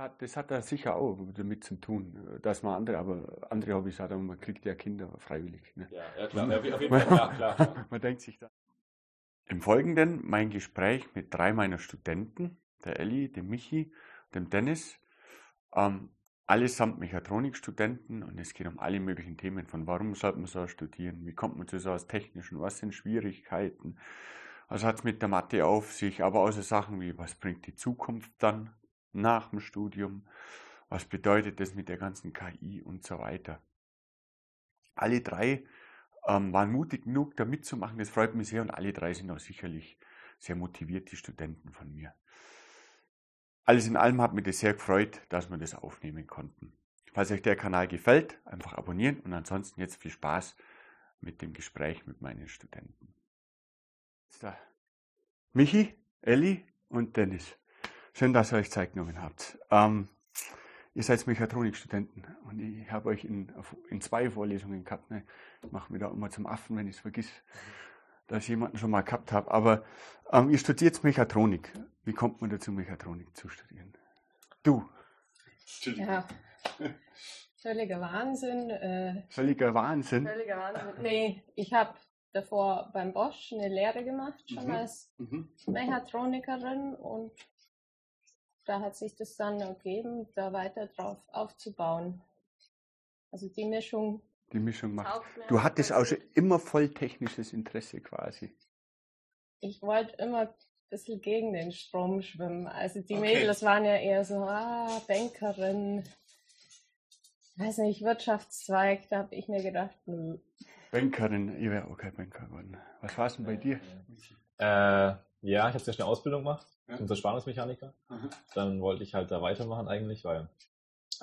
hat, das hat da sicher auch damit zu tun, dass man andere, aber andere Hobbys hat, aber man kriegt ja Kinder freiwillig. Ne? Ja, ja, klar, man, auf jeden Fall, ja, klar. man denkt sich da. Im Folgenden mein Gespräch mit drei meiner Studenten, der Elli, dem Michi, dem Dennis, ähm, allesamt Mechatronikstudenten und es geht um alle möglichen Themen von warum sollte man so studieren, wie kommt man zu so aus Technischen, was sind Schwierigkeiten, was hat es mit der Mathe auf sich, aber auch so Sachen wie, was bringt die Zukunft dann nach dem Studium, was bedeutet das mit der ganzen KI und so weiter. Alle drei ähm, waren mutig genug, da mitzumachen, das freut mich sehr und alle drei sind auch sicherlich sehr motiviert, die Studenten von mir. Alles in allem hat mich das sehr gefreut, dass wir das aufnehmen konnten. Falls euch der Kanal gefällt, einfach abonnieren und ansonsten jetzt viel Spaß mit dem Gespräch mit meinen Studenten. So. Michi, Elli und Dennis. Schön, dass ihr euch Zeit genommen habt. Ähm, ihr seid Mechatronikstudenten und ich habe euch in, in zwei Vorlesungen gehabt. Ne? Ich mache mir da immer zum Affen, wenn ich es vergiss, dass ich jemanden schon mal gehabt habe. Aber ähm, ihr studiert Mechatronik. Wie kommt man dazu, Mechatronik zu studieren? Du. Ja. Völliger Wahnsinn. Äh, völliger Wahnsinn? Völliger Wahnsinn. Nee, ich habe davor beim Bosch eine Lehre gemacht, schon mhm. als mhm. Mechatronikerin und da hat sich das dann ergeben, da weiter drauf aufzubauen. Also die Mischung. Die Mischung macht. Du hattest auch schon immer voll technisches Interesse quasi. Ich wollte immer ein bisschen gegen den Strom schwimmen. Also die okay. Mädels waren ja eher so, ah, Bankerin, weiß nicht, Wirtschaftszweig, da habe ich mir gedacht, nö. Bankerin, ich wäre auch kein Banker geworden. Was war es denn bei dir? Äh, ja, ich habe sehr schnell Ausbildung gemacht ja. zum Zerspannungsmechaniker. Mhm. Dann wollte ich halt da weitermachen eigentlich, weil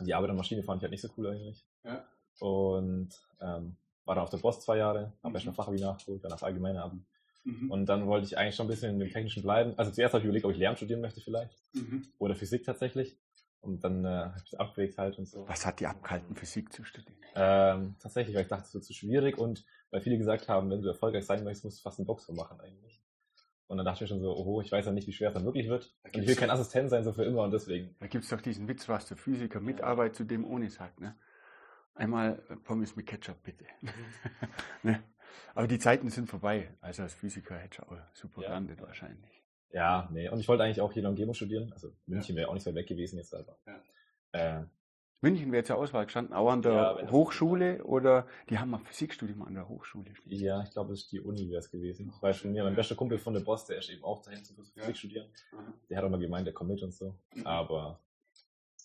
die Arbeit an Maschine fand ich halt nicht so cool eigentlich. Ja. Und ähm, war dann auf der Post zwei Jahre, habe mhm. erst mal Fachabi nachgeholt, dann das allgemeine Abi. Mhm. Und dann wollte ich eigentlich schon ein bisschen in dem Technischen bleiben. Also zuerst habe ich überlegt, ob ich Lehramt studieren möchte vielleicht. Mhm. Oder Physik tatsächlich. Und dann äh, habe ich es abgewegt halt und so. Was hat die abgehalten, Physik zu studieren? Ähm, tatsächlich, weil ich dachte, es wird zu schwierig und weil viele gesagt haben, wenn du erfolgreich sein möchtest, musst du fast einen Boxer machen eigentlich. Und dann dachte ich mir schon so, oh, ich weiß ja nicht, wie schwer es dann wirklich wird. Und ich will kein Assistent sein, so für immer und deswegen. Da gibt es doch diesen Witz, was der Physiker mit Arbeit zu dem ohne sagt, ne? Einmal Pommes mit Ketchup, bitte. Ne? Aber die Zeiten sind vorbei. Also als Physiker hätte ich auch super ja. gelandet wahrscheinlich. Ja, nee. Und ich wollte eigentlich auch hier in der Umgebung studieren. Also München wäre auch nicht so weg gewesen jetzt aber. Ja. Äh, München wäre zur Auswahl gestanden, auch an der ja, Hochschule oder die haben ein Physikstudium an der Hochschule. Ja, ich glaube, es ist die Uni wäre es gewesen. Weil schon mir mein bester Kumpel von der Boss, der ist eben auch dahin zu Physik ja. studieren. Mhm. Der hat auch mal gemeint, der kommt mit und so. Mhm. Aber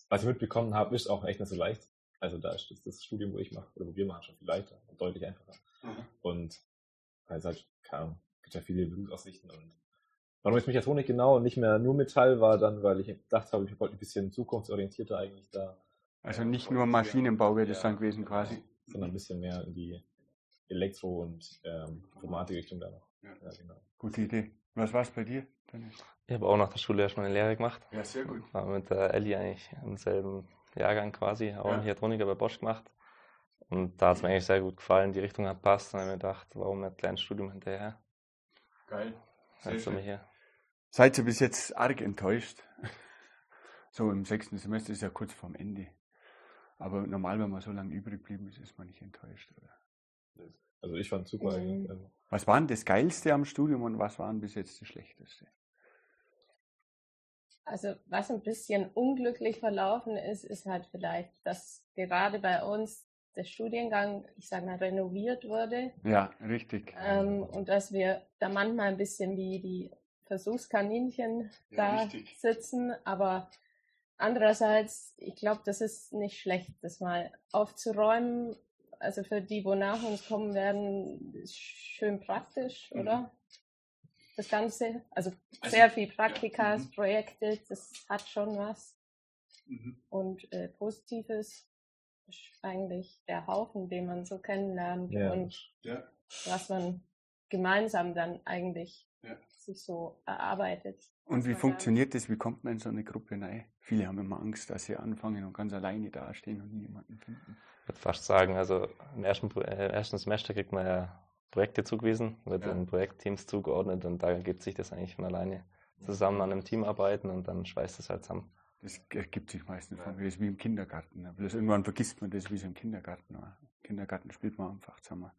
was ich mitbekommen habe, ist auch echt nicht so leicht. Also da ist das, das Studium, wo ich mache, oder wo wir machen, schon viel leichter und deutlich einfacher. Mhm. Und weil halt, keine Ahnung, gibt ja viele Berufsaussichten und Warum ist Mechatronik genau und nicht mehr nur Metall war dann, weil ich gedacht habe, ich wollte ein bisschen zukunftsorientierter eigentlich da also nicht nur Maschinenbau wäre das dann gewesen quasi. Sondern ein bisschen mehr in die Elektro- und ähm, Informatik-Richtung da noch. Ja. ja. genau. Gute Idee. Was war es bei dir? Ich habe auch nach der Schule erstmal eine Lehre gemacht. Ja, sehr gut. War mit der Ellie eigentlich im selben Jahrgang quasi, auch ja. Mechatroniker bei Bosch gemacht. Und da hat es mir eigentlich sehr gut gefallen, die Richtung hat passt. Und dann habe ich mir gedacht, warum nicht ein kleines Studium hinterher? Geil. Sehr also schön. Seid ihr bis jetzt arg enttäuscht? So im sechsten Semester ist ja kurz vorm Ende. Aber normal, wenn man so lange übrig geblieben ist, ist man nicht enttäuscht, oder? Also ich fand super. Mhm. Also was war denn das Geilste am Studium und was war denn bis jetzt das Schlechteste? Also was ein bisschen unglücklich verlaufen ist, ist halt vielleicht, dass gerade bei uns der Studiengang, ich sage mal, renoviert wurde. Ja, richtig. Ähm, und dass wir da manchmal ein bisschen wie die Versuchskaninchen ja, da richtig. sitzen, aber Andererseits, ich glaube, das ist nicht schlecht, das mal aufzuräumen. Also für die, wo nach uns kommen werden, ist schön praktisch, mhm. oder? Das Ganze. Also, also sehr viel Praktikas, ja. mhm. Projekte, das hat schon was. Mhm. Und äh, Positives ist eigentlich der Haufen, den man so kennenlernt ja. und ja. was man gemeinsam dann eigentlich sich so erarbeitet. Und wie funktioniert das? Wie kommt man in so eine Gruppe rein? Viele haben immer Angst, dass sie anfangen und ganz alleine dastehen und niemanden finden. Ich würde fast sagen, also im ersten, äh, ersten Semester kriegt man ja Projekte zugewiesen, wird ja. in Projektteams zugeordnet und da gibt sich das eigentlich von alleine zusammen an einem Team arbeiten und dann schweißt es halt zusammen. Das ergibt sich meistens von mir. Das ist wie im Kindergarten. Ne? Bloß irgendwann vergisst man das, wie es im Kindergarten war. Im Kindergarten spielt man einfach zusammen.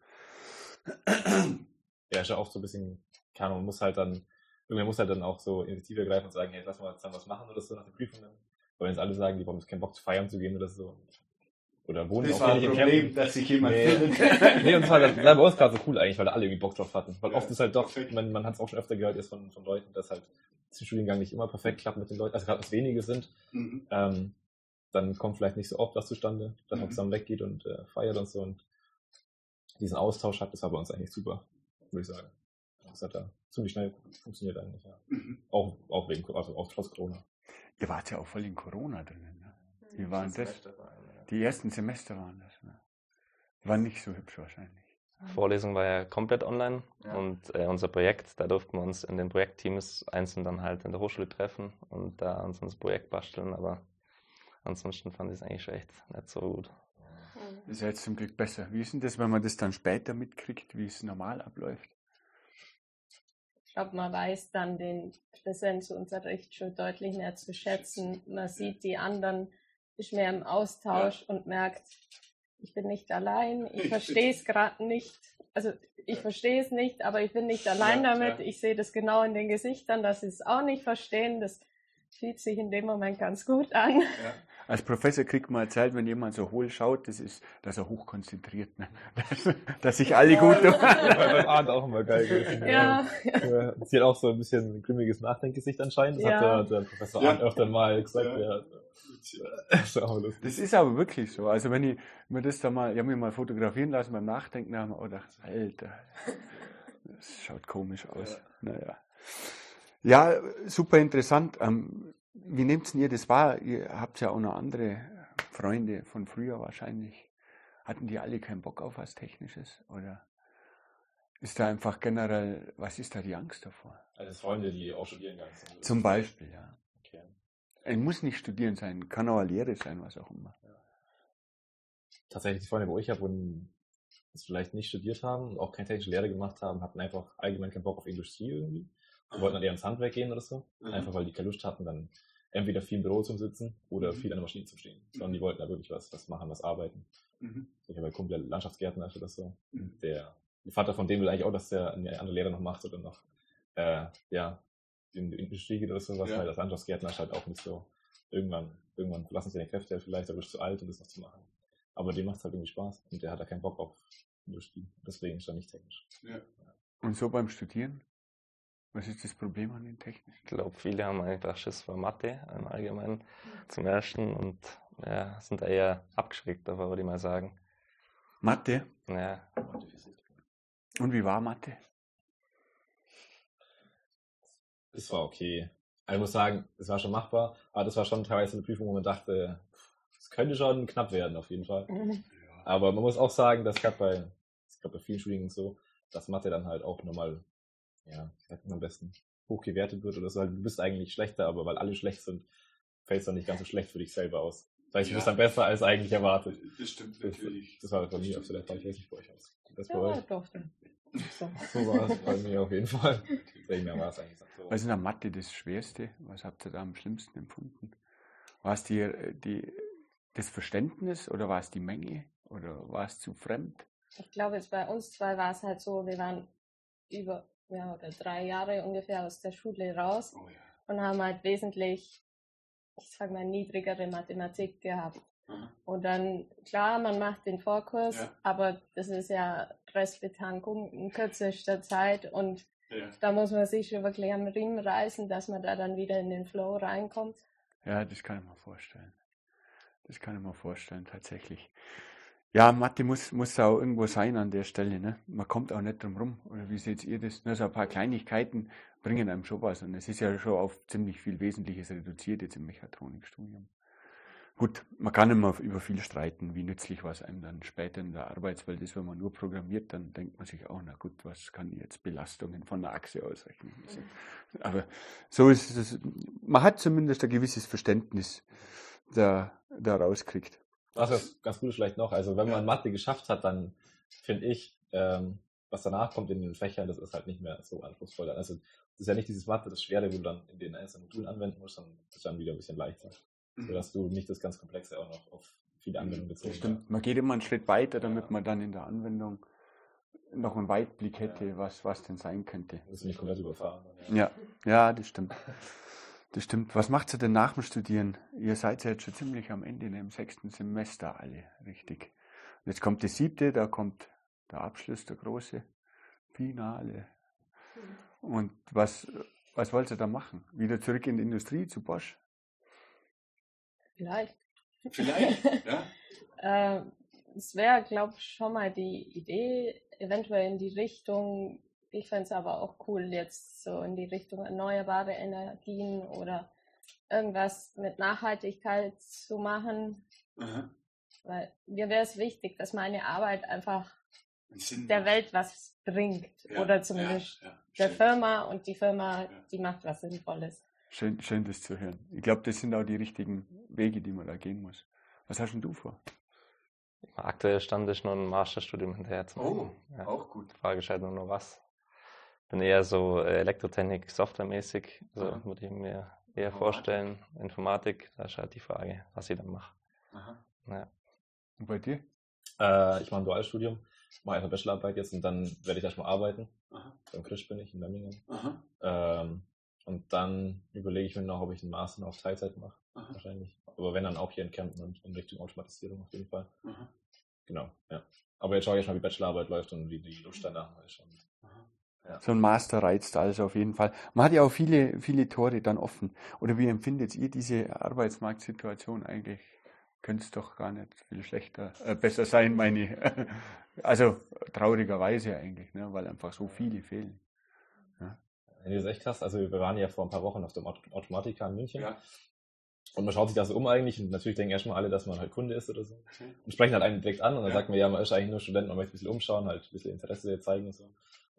Ja, ist ja auch so ein bisschen, keine Ahnung, man muss halt dann, irgendwer muss halt dann auch so Initiative ergreifen und sagen, hey, lass mal zusammen was machen oder so nach den Prüfungen. Weil wenn jetzt alle sagen, die haben keinen Bock zu feiern zu gehen oder so, oder wohnen das auch war ein Problem, dass sich jemand nee. findet. nee, und zwar das war bei uns gerade so cool eigentlich, weil da alle irgendwie Bock drauf hatten. Weil ja, oft ist halt doch, man, man hat es auch schon öfter gehört jetzt von, von Leuten, dass halt der Studiengang nicht immer perfekt klappt mit den Leuten, also gerade was wenige sind. Mhm. Ähm, dann kommt vielleicht nicht so oft was zustande, dass man mhm. zusammen weggeht und äh, feiert und so und diesen Austausch hat, das war bei uns eigentlich super, würde ich sagen. Das hat da ziemlich schnell funktioniert eigentlich, ja. Mhm. Auch, auch wegen, also auch trotz Corona. Ihr wart ja auch voll in Corona drinnen, ne? Wie waren das? Die ersten Semester waren das. Ne? War nicht so hübsch wahrscheinlich. Vorlesung war ja komplett online ja. und äh, unser Projekt, da durften wir uns in den Projektteams einzeln dann halt in der Hochschule treffen und da uns unser Projekt basteln, aber ansonsten fand ich es eigentlich schon echt nicht so gut. Das ist ja jetzt zum Glück besser. Wie ist denn das, wenn man das dann später mitkriegt, wie es normal abläuft? Ich glaube, man weiß dann den Präsenzunterricht schon deutlich mehr zu schätzen. Man sieht die anderen ist mehr im Austausch ja. und merkt, ich bin nicht allein, ich verstehe es gerade nicht. Also ich verstehe es nicht, aber ich bin nicht allein ja, damit. Ja. Ich sehe das genau in den Gesichtern, dass sie es auch nicht verstehen. Das fühlt sich in dem Moment ganz gut an. Ja. Als Professor kriegt man erzählt, wenn jemand so hohl schaut, das ist, dass er hochkonzentriert, ne? dass, dass sich alle gut tun. beim Abend auch immer geil gewesen. Ja. ja. Sie hat auch so ein bisschen ein grimmiges Nachdenkgesicht anscheinend. Das ja. hat der, der Professor ja. Arndt öfter mal gesagt. Ja. Das ist, das ist aber wirklich so. Also wenn ich mir das da mal, ich habe mich mal fotografieren lassen beim Nachdenken, haben wir auch gedacht, Alter, das schaut komisch aus. Naja. Ja, super interessant. Ähm, wie nehmt ihr das wahr? Ihr habt ja auch noch andere Freunde von früher wahrscheinlich. Hatten die alle keinen Bock auf was Technisches? Oder ist da einfach generell, was ist da die Angst davor? Also Freunde, die auch studieren gegangen sind. Zum Beispiel, ja. Okay. Es muss nicht studieren sein, kann auch eine Lehre sein, was auch immer. Ja. Tatsächlich, die Freunde, wo ich habe, das vielleicht nicht studiert haben und auch keine technische Lehre gemacht haben, hatten einfach allgemein keinen Bock auf Industrie irgendwie und wollten dann eher ins Handwerk gehen oder so. Mhm. Einfach weil die keine Lust hatten, dann entweder viel im Büro zu sitzen oder mhm. viel an der Maschine zu stehen. Sondern die wollten da wirklich was, was machen, was arbeiten. Mhm. Ich habe einen Kumpel, der Landschaftsgärtner ist oder so. Mhm. Der, der Vater von dem will eigentlich auch, dass der eine andere Lehre noch macht oder noch, äh, ja, in die Industrie geht oder so was, ja. weil das Landschaftsgärtner ist halt auch nicht so, irgendwann, irgendwann verlassen seine Kräfte vielleicht, aber ist zu alt, um das noch zu machen. Aber dem macht es halt irgendwie Spaß und der hat da keinen Bock auf Industrie. Deswegen ist er nicht technisch. Ja. Und so beim Studieren? Was ist das Problem an den Technischen? Ich glaube, viele haben einfach Schiss vor Mathe im Allgemeinen zum ersten und ja, sind eher abgeschreckt davor, würde ich mal sagen. Mathe? Ja. Und wie war Mathe? Es war okay. Also ich muss sagen, es war schon machbar, aber das war schon teilweise eine Prüfung, wo man dachte, es könnte schon knapp werden, auf jeden Fall. Mhm. Aber man muss auch sagen, dass gerade bei, ich glaube bei vielen Studien so, dass Mathe dann halt auch nochmal ja, man am besten, hochgewertet wird oder so. Du bist eigentlich schlechter, aber weil alle schlecht sind, fällt es dann nicht ganz so schlecht für dich selber aus. Das heißt, du bist dann besser als eigentlich erwartet. Das stimmt natürlich. Das, war bei mir auf der Fall. Ich weiß nicht bei euch aus. Das ja, bei euch? Doch, dann. So. so war es bei mir auf jeden Fall. Deswegen war es eigentlich so. Was ist in der Mathe das Schwerste? Was habt ihr da am schlimmsten empfunden? War es die, die, das Verständnis oder war es die Menge oder war es zu fremd? Ich glaube, bei uns zwei war es halt so, wir waren über ja, oder drei Jahre ungefähr aus der Schule raus oh, ja. und haben halt wesentlich, ich sag mal, niedrigere Mathematik gehabt. Mhm. Und dann, klar, man macht den Vorkurs, ja. aber das ist ja Restbetankung in kürzester Zeit und ja. da muss man sich schon wirklich am Riemen reißen, dass man da dann wieder in den Flow reinkommt. Ja, das kann ich mir vorstellen. Das kann ich mir vorstellen, tatsächlich. Ja, Mathe muss, muss auch irgendwo sein an der Stelle. Ne? Man kommt auch nicht drum rum. Oder wie seht ihr das? Nur so ein paar Kleinigkeiten bringen einem schon was. Und es ist ja schon auf ziemlich viel Wesentliches reduziert jetzt im Mechatronikstudium. Gut, man kann immer über viel streiten, wie nützlich was einem dann später in der Arbeitswelt ist. Wenn man nur programmiert, dann denkt man sich auch, na gut, was kann jetzt Belastungen von der Achse ausrechnen? Also, aber so ist es. Man hat zumindest ein gewisses Verständnis da, da rauskriegt. Was das ganz gut vielleicht noch, also wenn man Mathe geschafft hat, dann finde ich, ähm, was danach kommt in den Fächern, das ist halt nicht mehr so anspruchsvoll. Also das ist ja nicht dieses Mathe, das Schwere, wo du dann in den einzelnen Modulen anwenden musst, sondern das ist dann wieder ein bisschen leichter. mhm. sodass du nicht das ganz Komplexe auch noch auf viele Anwendungen bezogen hast. Stimmt, man geht immer einen Schritt weiter, damit man dann in der Anwendung noch einen Weitblick hätte, ja. was, was denn sein könnte. Das ist nicht komplett überfahren. Ja, ja, das stimmt. Das stimmt. Was macht ihr denn nach dem Studieren? Ihr seid ja jetzt schon ziemlich am Ende, im sechsten Semester alle, richtig. Und jetzt kommt das siebte, da kommt der Abschluss, der große Finale. Und was, was wollt ihr da machen? Wieder zurück in die Industrie zu Bosch? Vielleicht. Vielleicht, ja. äh, es wäre, glaube ich, schon mal die Idee, eventuell in die Richtung, ich fände es aber auch cool, jetzt so in die Richtung erneuerbare Energien oder irgendwas mit Nachhaltigkeit zu machen. Aha. Weil mir wäre es wichtig, dass meine Arbeit einfach der Welt was bringt. Ja, oder zumindest ja, ja, der Firma und die Firma, die macht was Sinnvolles. Schön, schön, das zu hören. Ich glaube, das sind auch die richtigen Wege, die man da gehen muss. Was hast denn du vor? Aktuell stand ich noch ein Masterstudium hinterher zu machen. Oh, ja. auch gut. Die Frage ist halt nur noch was. Bin eher so äh, Elektrotechnik, Softwaremäßig. Also ja. würde ich mir eher Informatik. vorstellen. Informatik, da ist halt die Frage, was ich dann mache. Ja. Und bei dir? Äh, ich mache ein Dualstudium, mache eine Bachelorarbeit jetzt und dann werde ich erstmal arbeiten. Aha. Beim Krisch bin ich in Memmingen. Ähm, und dann überlege ich mir noch, ob ich einen Master noch auf Teilzeit mache. Aha. Wahrscheinlich. Aber wenn dann auch hier in Kempten und in Richtung Automatisierung auf jeden Fall. Aha. Genau, ja. Aber jetzt schaue ich mal, wie Bachelorarbeit läuft und wie die Lust danach ist. Ja. So ein Master reizt also auf jeden Fall. Man hat ja auch viele, viele Tore dann offen. Oder wie empfindet ihr diese Arbeitsmarktsituation eigentlich? Könnte es doch gar nicht viel schlechter, äh, besser sein, meine ich. Also traurigerweise eigentlich, ne, weil einfach so viele fehlen. Ja. Wenn du das echt hast, also wir waren ja vor ein paar Wochen auf dem Automatika in München. Ja. Und man schaut sich da so um eigentlich und natürlich denken erstmal alle, dass man halt Kunde ist oder so. Und sprechen halt einen direkt an und dann ja. sagt man, ja, man ist eigentlich nur Student, man möchte ein bisschen umschauen, halt ein bisschen Interesse zeigen und so.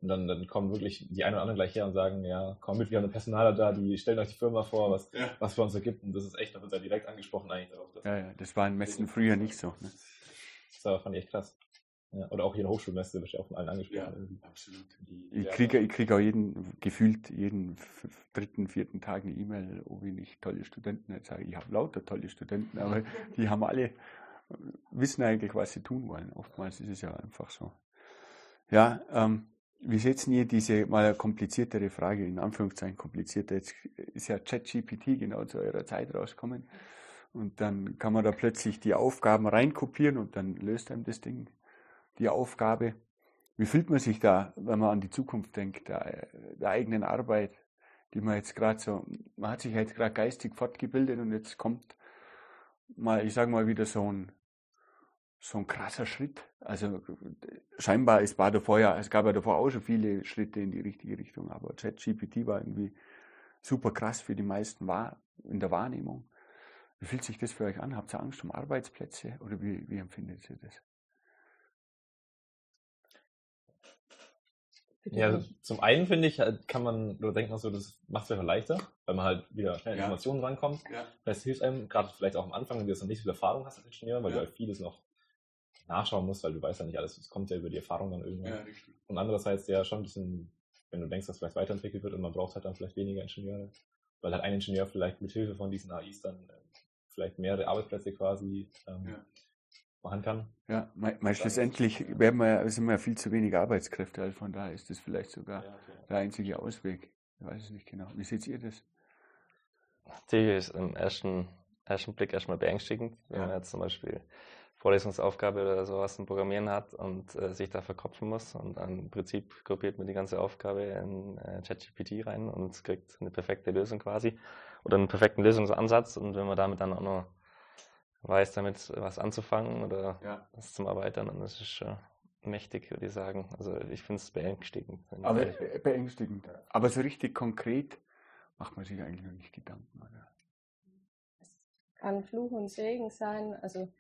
Und dann, dann kommen wirklich die einen oder anderen gleich her und sagen, ja, komm mit, wir haben eine Personaler da, die stellen euch die Firma vor, was, ja. was für uns ergibt. Und das ist echt, da wird ja direkt angesprochen eigentlich darauf. ja, ja, das war in Messen früher nicht so. Ne? Das fand ich echt krass. Ja, oder auch hier in der Hochschulmesse wird ja auch von allen angesprochen. Ja, absolut. Die, ich kriege ich krieg auch jeden, gefühlt jeden dritten, vierten Tag eine E-Mail, ob ich nicht tolle Studenten Jetzt sage ich, ich habe lauter tolle Studenten, aber die haben alle, wissen eigentlich, was sie tun wollen. Oftmals ist es ja einfach so. Ja, ähm, wie setzen ihr diese mal kompliziertere Frage, in Anführungszeichen komplizierter, jetzt ist ja ChatGPT genau zu eurer Zeit rausgekommen und dann kann man da plötzlich die Aufgaben reinkopieren und dann löst einem das Ding die Aufgabe. Wie fühlt man sich da, wenn man an die Zukunft denkt, der, der eigenen Arbeit, die man jetzt gerade so, man hat sich jetzt gerade geistig fortgebildet und jetzt kommt mal, ich sage mal wieder so ein, so ein krasser Schritt. Also scheinbar, es war davor ja, es gab ja davor auch schon viele Schritte in die richtige Richtung, aber ChatGPT war irgendwie super krass für die meisten war in der Wahrnehmung. Wie fühlt sich das für euch an? Habt ihr Angst um Arbeitsplätze oder wie, wie empfindet ihr das? Ja, zum einen finde ich, halt, kann man, oder denkt man so, das macht es einfach leichter, weil man halt wieder schnell ja. Informationen rankommt. Ja. Das hilft einem, gerade vielleicht auch am Anfang, wenn du jetzt noch nicht so viel Erfahrung hast als Ingenieur, weil ja. du halt vieles noch nachschauen musst, weil du weißt ja nicht alles, es kommt ja über die Erfahrung dann irgendwann. Ja, richtig. Und andererseits ja schon ein bisschen, wenn du denkst, dass vielleicht weiterentwickelt wird und man braucht halt dann vielleicht weniger Ingenieure, weil halt ein Ingenieur vielleicht mit Hilfe von diesen AIs dann äh, vielleicht mehrere Arbeitsplätze quasi ähm, ja machen kann. Ja, me schlussendlich werden wir, sind wir ja viel zu wenig Arbeitskräfte, also von daher ist das vielleicht sogar ja, okay. der einzige Ausweg. Ich weiß es nicht genau. Wie seht ihr das? Natürlich ist im ersten, ersten Blick erstmal beängstigend, wenn ja. man jetzt zum Beispiel Vorlesungsaufgabe oder sowas im Programmieren hat und äh, sich da verkopfen muss und dann im Prinzip kopiert man die ganze Aufgabe in äh, ChatGPT rein und kriegt eine perfekte Lösung quasi oder einen perfekten Lösungsansatz und wenn man damit dann auch noch weiß, damit was anzufangen oder ja. was zum Erweitern. Das ist schon mächtig, würde ich sagen. Also ich finde es beängstigend. Aber beängstigend. Aber so richtig konkret macht man sich eigentlich noch nicht Gedanken, oder? Es kann Fluch und Segen sein. Also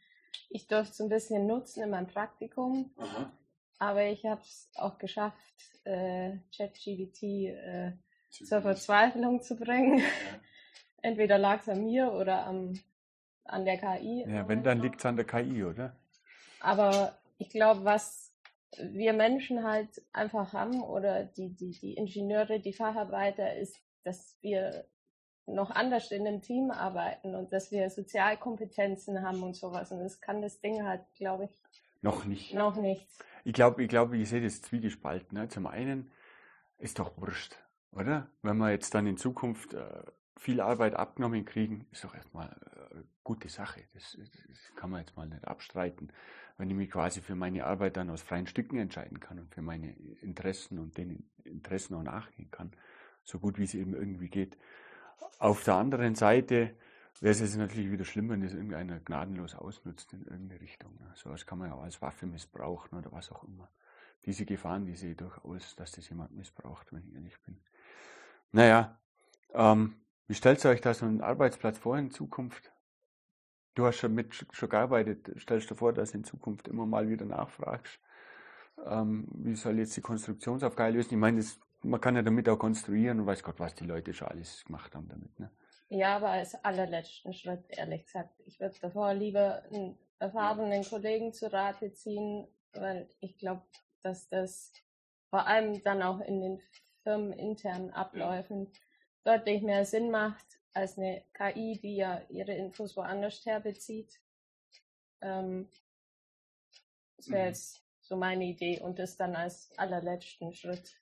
ich durfte es ein bisschen nutzen in meinem Praktikum. Aha. Aber ich habe es auch geschafft, äh, ChatGPT äh, zur Verzweiflung zu bringen. Ja. Entweder lag es an mir oder am an der KI. Ja, wenn, dann liegt es an der KI, oder? Aber ich glaube, was wir Menschen halt einfach haben oder die, die, die Ingenieure, die Facharbeiter, ist, dass wir noch anders in einem Team arbeiten und dass wir Sozialkompetenzen haben und sowas. Und das kann das Ding halt, glaube ich. Noch nicht. Noch nicht. Ich glaube, ich, glaube, ich sehe das zwiegespalten. Ne? Zum einen ist doch wurscht, oder? Wenn wir jetzt dann in Zukunft äh, viel Arbeit abgenommen kriegen, ist doch erstmal eine äh, gute Sache. Das, das, kann man jetzt mal nicht abstreiten. Wenn ich mich quasi für meine Arbeit dann aus freien Stücken entscheiden kann und für meine Interessen und den Interessen auch nachgehen kann, so gut wie es eben irgendwie geht. Auf der anderen Seite wäre es jetzt natürlich wieder schlimm, wenn das irgendeiner gnadenlos ausnutzt in irgendeine Richtung. So was kann man ja auch als Waffe missbrauchen oder was auch immer. Diese Gefahren, die sehe ich durchaus, dass das jemand missbraucht, wenn ich ehrlich bin. Naja, ähm, wie stellt ihr euch da so einen Arbeitsplatz vor in Zukunft? Du hast schon mit schon gearbeitet. Stellst du vor, dass du in Zukunft immer mal wieder nachfragst, ähm, wie soll jetzt die Konstruktionsaufgabe lösen? Ich meine, das, man kann ja damit auch konstruieren und weiß Gott, was die Leute schon alles gemacht haben damit. Ne? Ja, aber als allerletzten Schritt, ehrlich gesagt, ich würde davor lieber einen erfahrenen Kollegen zu Rate ziehen, weil ich glaube, dass das vor allem dann auch in den firmeninternen Abläufen deutlich mehr Sinn macht als eine KI, die ja ihre Infos woanders herbezieht. Ähm, das wäre mhm. jetzt so meine Idee und das dann als allerletzten Schritt,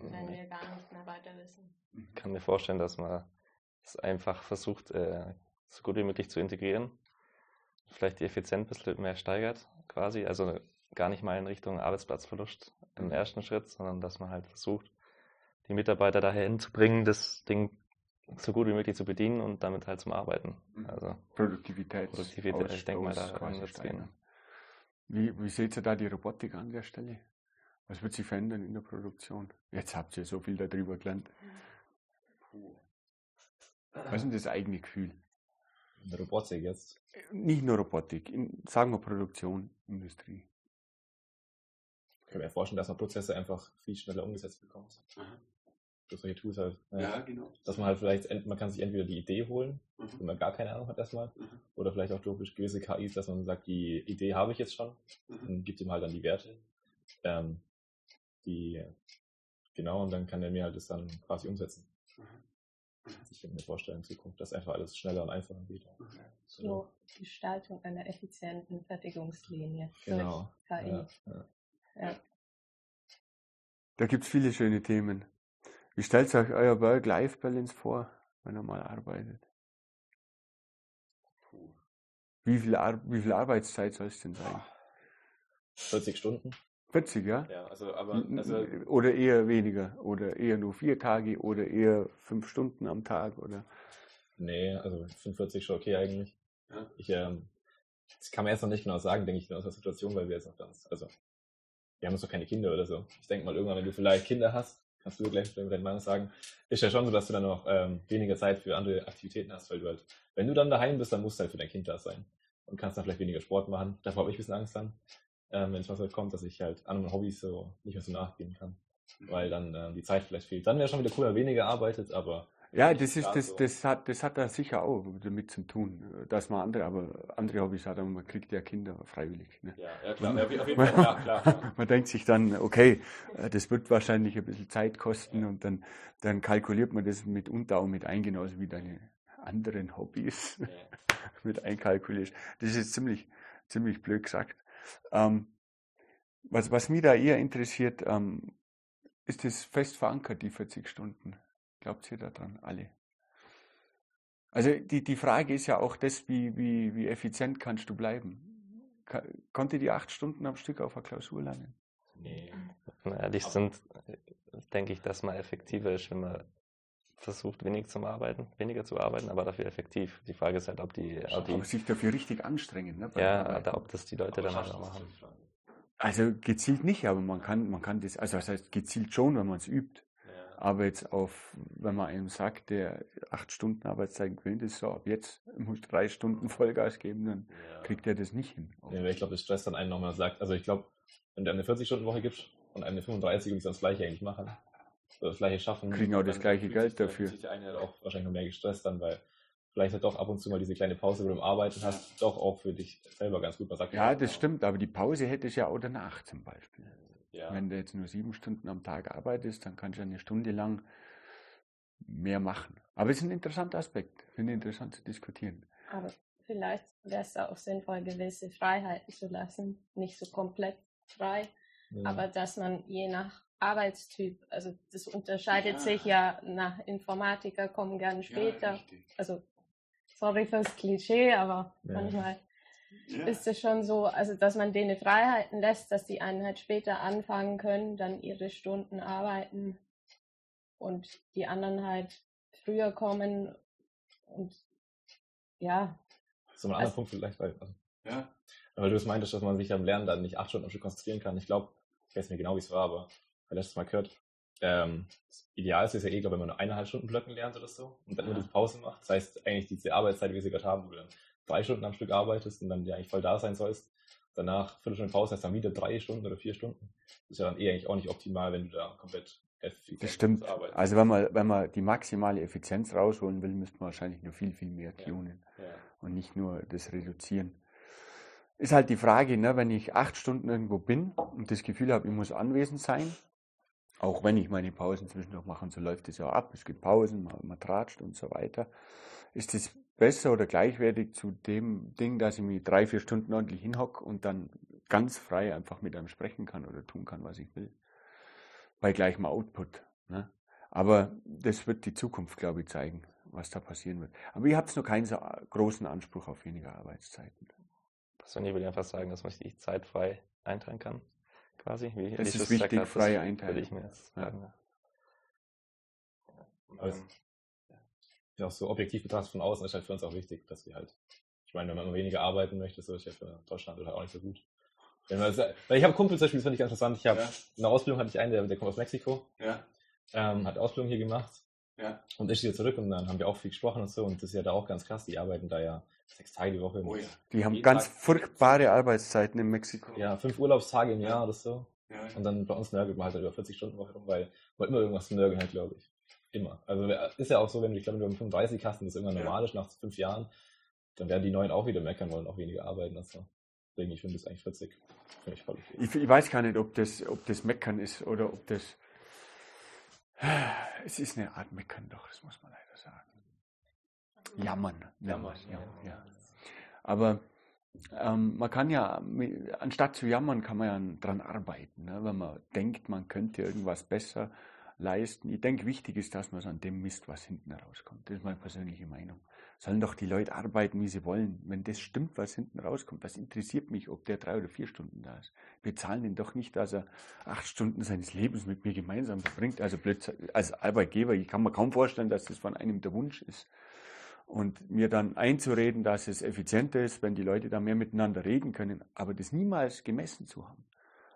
wenn wir gar nicht mehr weiter wissen. Ich kann mir vorstellen, dass man es einfach versucht, äh, so gut wie möglich zu integrieren. Vielleicht die Effizienz ein bisschen mehr steigert, quasi. Also gar nicht mal in Richtung Arbeitsplatzverlust im mhm. ersten Schritt, sondern dass man halt versucht, die Mitarbeiter dahin zu bringen, das Ding so gut wie möglich zu bedienen und damit halt zum Arbeiten. Mhm. Also Produktivität. Produktivität, ich denke mal, da wird es gehen. Wie, wie seht ihr da die Robotik an der Stelle? Was wird sich verändern in der Produktion? Jetzt habt ihr so viel darüber gelernt. Was ist denn das eigene Gefühl? In der Robotik jetzt? Nicht nur Robotik, in, sagen wir Produktion, Industrie. Ich kann mir vorstellen, dass man Prozesse einfach viel schneller umgesetzt bekommt. Mhm. Durch solche Tools halt. Ja, ja, genau. Dass man halt vielleicht, man kann sich entweder die Idee holen, mhm. wenn man gar keine Ahnung hat erstmal, mhm. oder vielleicht auch durch gewisse KIs, dass man sagt, die Idee habe ich jetzt schon mhm. und gibt ihm halt dann die Werte. Ähm, die, genau, und dann kann er mir halt das dann quasi umsetzen. Mhm. Mhm. Ich kann mir vorstellen in Zukunft, dass einfach alles schneller und einfacher geht. So genau. Gestaltung einer effizienten Fertigungslinie genau. durch KI. Ja, ja. Ja. Da gibt es viele schöne Themen. Wie stellt euch euer Work-Life-Balance vor, wenn ihr mal arbeitet? Wie viel, Ar wie viel Arbeitszeit soll es denn sein? 40 Stunden. 40, ja? Ja, also, aber, also oder eher weniger, oder eher nur vier Tage, oder eher fünf Stunden am Tag, oder? Nee, also 45 schon okay eigentlich. Ja. Ich, ähm, das kann man jetzt noch nicht genau sagen, denke ich, in unserer Situation, weil wir jetzt noch ganz, also wir haben jetzt noch keine Kinder oder so. Ich denke mal, irgendwann, wenn du vielleicht Kinder hast, kannst du gleich deine Meinung sagen, ist ja schon so, dass du dann noch ähm, weniger Zeit für andere Aktivitäten hast, weil du halt, wenn du dann daheim bist, dann musst du halt für dein Kind da sein und kannst dann vielleicht weniger Sport machen. Davor habe ich ein bisschen Angst dann, ähm, wenn es mal so kommt, dass ich halt anderen Hobbys so nicht mehr so nachgehen kann, weil dann ähm, die Zeit vielleicht fehlt. Dann wäre schon wieder cool, wenn weniger arbeitet, aber ja, das ist das, das hat das hat da sicher auch damit zu tun, dass man andere, aber andere Hobbys hat, man kriegt ja Kinder freiwillig. Ne? Ja, ja klar, man, auf jeden Fall, ja, klar. man denkt sich dann, okay, äh, das wird wahrscheinlich ein bisschen Zeit kosten und dann dann kalkuliert man das mitunter auch mit ein, genauso wie deine anderen Hobbys ja. mit einkalkuliert. Das ist ziemlich ziemlich blöd gesagt. Ähm, was was mich da eher interessiert, ähm, ist das fest verankert, die 40 Stunden? Glaubt ihr daran, alle? Also die, die Frage ist ja auch das, wie, wie, wie effizient kannst du bleiben? konnte die acht Stunden am Stück auf der Klausur lernen? Nee. Naja, die sind, denke ich, dass man effektiver ist, wenn man versucht, wenig zu arbeiten, weniger zu arbeiten, aber dafür effektiv. Die Frage ist halt, ob die. Ob die aber sich dafür richtig anstrengen, ne? Ja, oder ob das die Leute aber dann halt auch machen. Also gezielt nicht, aber man kann, man kann das, also das heißt gezielt schon, wenn man es übt. Aber jetzt auf, wenn man einem sagt, der acht Stunden Arbeitszeit gewinnt, ist so, ab jetzt muss drei Stunden Vollgas geben, dann ja. kriegt er das nicht hin. Ja, ich glaube, das Stress dann einen nochmal sagt, also ich glaube, wenn du eine 40-Stunden-Woche gibst und eine 35 und die das gleiche eigentlich machen, das gleiche schaffen. Kriegen auch das gleiche Geld dafür. Sich der eine hat auch wahrscheinlich noch mehr gestresst dann, weil vielleicht halt doch ab und zu mal diese kleine Pause, wo du im Arbeiten hast, doch auch für dich selber ganz gut. Was sagt ja, das stimmt, aber die Pause hätte ich ja auch danach zum Beispiel. Ja. Wenn du jetzt nur sieben Stunden am Tag arbeitest, dann kannst du eine Stunde lang mehr machen. Aber es ist ein interessanter Aspekt, finde ich interessant zu diskutieren. Aber vielleicht wäre es auch sinnvoll, gewisse Freiheiten zu lassen, nicht so komplett frei, ja. aber dass man je nach Arbeitstyp, also das unterscheidet ja. sich ja nach Informatiker kommen gerne später. Ja, also sorry fürs Klischee, aber manchmal ist es schon so, also dass man denen Freiheiten lässt, dass die einen halt später anfangen können, dann ihre Stunden arbeiten und die anderen halt früher kommen und ja. So ein anderer also, Punkt vielleicht, weil, also, ja. weil du es meintest, dass man sich am Lernen dann nicht acht Stunden am Stück konzentrieren kann. Ich glaube, ich weiß nicht genau, wie es war, aber ich letztes Mal gehört, ähm, das Idealste ist ja eh, glaube wenn man nur eineinhalb Stunden Blöcken lernt oder so und dann ja. nur die Pause macht. Das heißt, eigentlich diese Arbeitszeit, wie wir sie gerade haben, wo du dann drei Stunden am Stück arbeitest und dann ja eigentlich voll da sein sollst. Danach Viertelstunde Pause hast dann wieder drei Stunden oder vier Stunden. Das ist ja dann eh eigentlich auch nicht optimal, wenn du da komplett effizient Das stimmt. Arbeitest. Also wenn man, wenn man die maximale Effizienz rausholen will, müsste man wahrscheinlich nur viel, viel mehr tunen ja. Ja. und nicht nur das reduzieren. Ist halt die Frage, ne, wenn ich acht Stunden irgendwo bin und das Gefühl habe, ich muss anwesend sein, auch wenn ich meine Pausen zwischendurch mache, und so läuft es ja ab, es gibt Pausen, man, man tratscht und so weiter, ist das besser oder gleichwertig zu dem Ding, dass ich mich drei, vier Stunden ordentlich hinhocke und dann ganz frei einfach mit einem sprechen kann oder tun kann, was ich will. Bei gleichem Output. Ne? Aber das wird die Zukunft, glaube ich, zeigen, was da passieren wird. Aber ihr habt noch keinen so großen Anspruch auf weniger Arbeitszeiten. Persönlich würde ich einfach sagen, dass man sich die Zeit frei einteilen kann. Quasi. Wie das ist wichtig, frei einteilen. Würde ich mir jetzt sagen. Ja. Also, ja, auch so objektiv betrachtet von außen ist halt für uns auch wichtig, dass wir halt, ich meine, wenn man weniger arbeiten möchte, so ist ja für Deutschland halt auch nicht so gut. Man, weil ich habe Kumpel zum Beispiel, das finde ich ganz interessant, ich habe, ja. in der Ausbildung hatte ich einen, der, der kommt aus Mexiko, ja. ähm, hat Ausbildung hier gemacht ja. und ist wieder zurück und dann haben wir auch viel gesprochen und so und das ist ja da auch ganz krass, die arbeiten da ja sechs Tage die Woche. Oh ja. Die haben ganz Tag. furchtbare Arbeitszeiten in Mexiko. Ja, fünf Urlaubstage im Jahr oder so. Ja, ja. Und dann bei uns nörgelt man halt über 40 Stunden Woche rum, weil man immer irgendwas zu nörgeln hat, glaube ich. Immer. Also ist ja auch so, wenn du, ich glaube, wenn du 35 hast und das irgendwann normal ist nach fünf Jahren, dann werden die Neuen auch wieder meckern wollen, auch weniger arbeiten. Also, deswegen, ich finde das eigentlich 40. Finde ich voll okay. Ich, ich, weiß gar nicht, ob das, ob das Meckern ist oder ob das. Es ist eine Art Meckern doch, das muss man leider sagen. Jammern. Jammern, ja. ja. Aber ähm, man kann ja, anstatt zu jammern, kann man ja dran arbeiten. Ne? Wenn man denkt, man könnte irgendwas besser leisten. Ich denke, wichtig ist, dass man es an dem misst, was hinten rauskommt. Das ist meine persönliche Meinung. Sollen doch die Leute arbeiten, wie sie wollen. Wenn das stimmt, was hinten rauskommt, was interessiert mich, ob der drei oder vier Stunden da ist. Wir zahlen ihn doch nicht, dass er acht Stunden seines Lebens mit mir gemeinsam verbringt. Also als Arbeitgeber, ich kann mir kaum vorstellen, dass das von einem der Wunsch ist. Und mir dann einzureden, dass es effizienter ist, wenn die Leute da mehr miteinander reden können, aber das niemals gemessen zu haben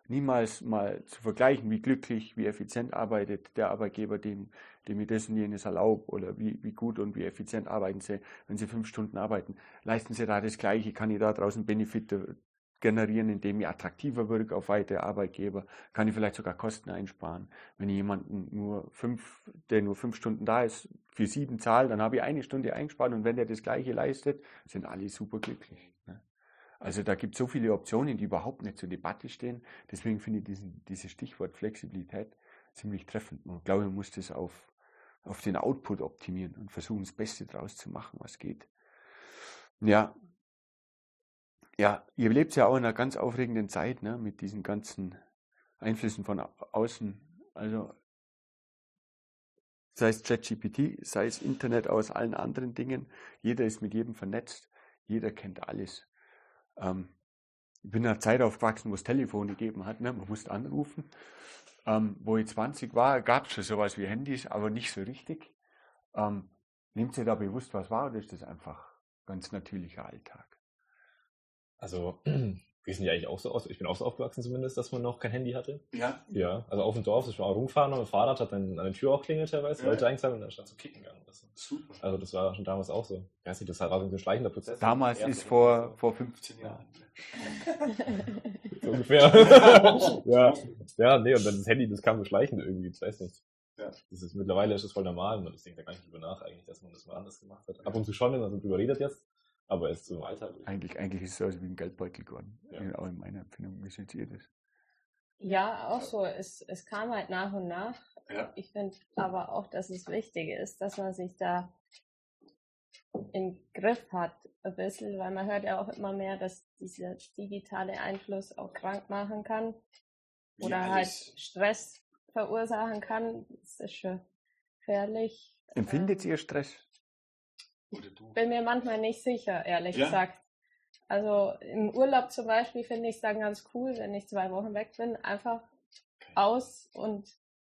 niemals mal zu vergleichen, wie glücklich, wie effizient arbeitet der Arbeitgeber, dem, dem ich das und jenes erlaubt oder wie, wie gut und wie effizient arbeiten sie, wenn sie fünf Stunden arbeiten. Leisten sie da das Gleiche, kann ich da draußen Benefite generieren, indem ich attraktiver wirke auf weitere Arbeitgeber, kann ich vielleicht sogar Kosten einsparen. Wenn ich jemanden nur fünf, der nur fünf Stunden da ist, für sieben zahlt, dann habe ich eine Stunde eingespart und wenn der das Gleiche leistet, sind alle super glücklich. Ne? Also da gibt es so viele Optionen, die überhaupt nicht zur Debatte stehen. Deswegen finde ich diesen, dieses Stichwort Flexibilität ziemlich treffend. Und glaube, man muss das auf, auf den Output optimieren und versuchen, das Beste daraus zu machen, was geht. Ja, ja, ihr lebt ja auch in einer ganz aufregenden Zeit, ne, mit diesen ganzen Einflüssen von außen. Also sei es ChatGPT, sei es Internet aus allen anderen Dingen. Jeder ist mit jedem vernetzt. Jeder kennt alles. Ähm, ich bin in einer Zeit aufgewachsen, wo es Telefon gegeben hat, ne? man musste anrufen. Ähm, wo ich 20 war, gab es schon sowas wie Handys, aber nicht so richtig. Ähm, nimmt ihr da bewusst was wahr oder ist das einfach ganz natürlicher Alltag? Also wir sind ja eigentlich auch so aus, ich bin auch so aufgewachsen zumindest, dass man noch kein Handy hatte. Ja. Ja, also auf dem Dorf, ich war auch rumfahren und mein Fahrrad hat dann an der Tür auch klingelt teilweise, ja. Leute eingesagt und dann stand so kicken gegangen. So. Super. Also das war schon damals auch so. Ich weiß nicht, das war so ein schleichender Prozess. Damals ist vor, vor 15 Jahren. so ungefähr. ja. ja, nee, und dann das Handy, das kam so schleichend irgendwie, ich weiß nicht. Ja. Das ist, mittlerweile ist das voll normal, man denkt da gar nicht drüber nach eigentlich, dass man das mal anders gemacht hat. Ab und zu schon, wenn man so drüber redet jetzt, aber es ist so Alter. Eigentlich, eigentlich ist es so wie ein Geldbeutel geworden. Ja. Auch in meiner Empfindung. Wie seht ihr das? Ja, auch so. Es, es kam halt nach und nach. Ja. Ich finde aber auch, dass es wichtig ist, dass man sich da im Griff hat, ein bisschen, weil man hört ja auch immer mehr, dass dieser digitale Einfluss auch krank machen kann oder ja, halt Stress verursachen kann. Das ist schon gefährlich. Empfindet ähm, ihr Stress? Bin mir manchmal nicht sicher, ehrlich ja? gesagt. Also im Urlaub zum Beispiel finde ich es dann ganz cool, wenn ich zwei Wochen weg bin, einfach okay. aus und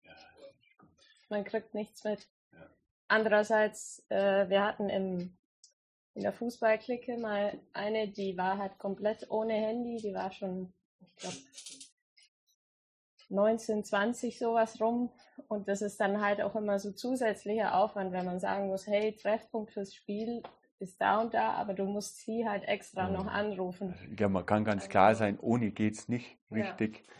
ja, man kriegt nichts mit. Ja. Andererseits, äh, wir hatten im, in der Fußballklicke mal eine, die war halt komplett ohne Handy, die war schon, ich glaube, 19, 20 sowas rum. Und das ist dann halt auch immer so zusätzlicher Aufwand, wenn man sagen muss, hey, Treffpunkt fürs Spiel ist da und da, aber du musst sie halt extra mhm. noch anrufen. Ja, man kann ganz klar sein, ohne geht's nicht richtig. Ja.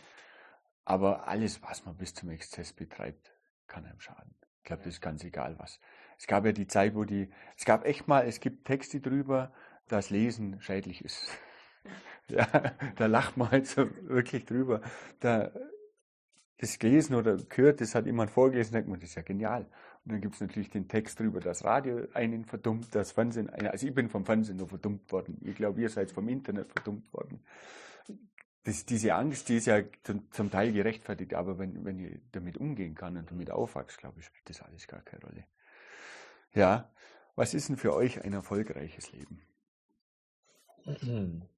Aber alles, was man bis zum Exzess betreibt, kann einem schaden. Ich glaube, das ist ganz egal was. Es gab ja die Zeit, wo die, es gab echt mal, es gibt Texte drüber, dass Lesen schädlich ist. ja, da lacht man halt so wirklich drüber. Da, das gelesen oder gehört, das hat jemand vorgelesen, denkt man, das ist ja genial. Und dann gibt es natürlich den Text darüber, das Radio einen verdummt, das Fernsehen, also ich bin vom Fernsehen nur verdummt worden. Ich glaube, ihr seid vom Internet verdummt worden. Das, diese Angst, die ist ja zum, zum, Teil gerechtfertigt, aber wenn, wenn ich damit umgehen kann und damit aufwachse, glaube ich, spielt das alles gar keine Rolle. Ja, was ist denn für euch ein erfolgreiches Leben?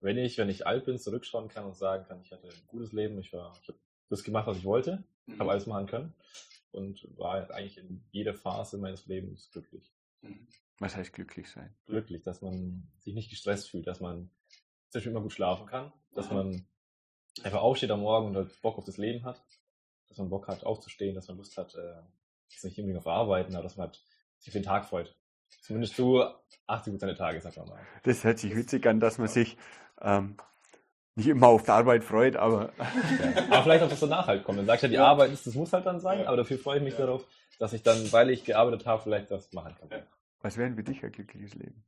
Wenn ich, wenn ich alt bin, zurückschauen kann und sagen kann, ich hatte ein gutes Leben, ich, war, ich habe das gemacht, was ich wollte, mhm. habe alles machen können und war eigentlich in jeder Phase meines Lebens glücklich. Mhm. Was heißt glücklich sein? Glücklich, dass man sich nicht gestresst fühlt, dass man zum Beispiel immer gut schlafen kann, dass mhm. man einfach aufsteht am Morgen und Bock auf das Leben hat, dass man Bock hat aufzustehen, dass man Lust hat, äh, nicht unbedingt auf Arbeiten, aber dass man halt sich auf den Tag freut. Zumindest so 80 Prozent der Tage, sag mal. Das hört sich witzig an, dass man sich ähm, nicht immer auf der Arbeit freut, aber. aber vielleicht auch, dass danach halt kommt. Dann sagst du ja, die ja. Arbeit ist, das muss halt dann sein, aber dafür freue ich mich ja. darauf, dass ich dann, weil ich gearbeitet habe, vielleicht das machen kann. Was wäre für dich ein glückliches Leben?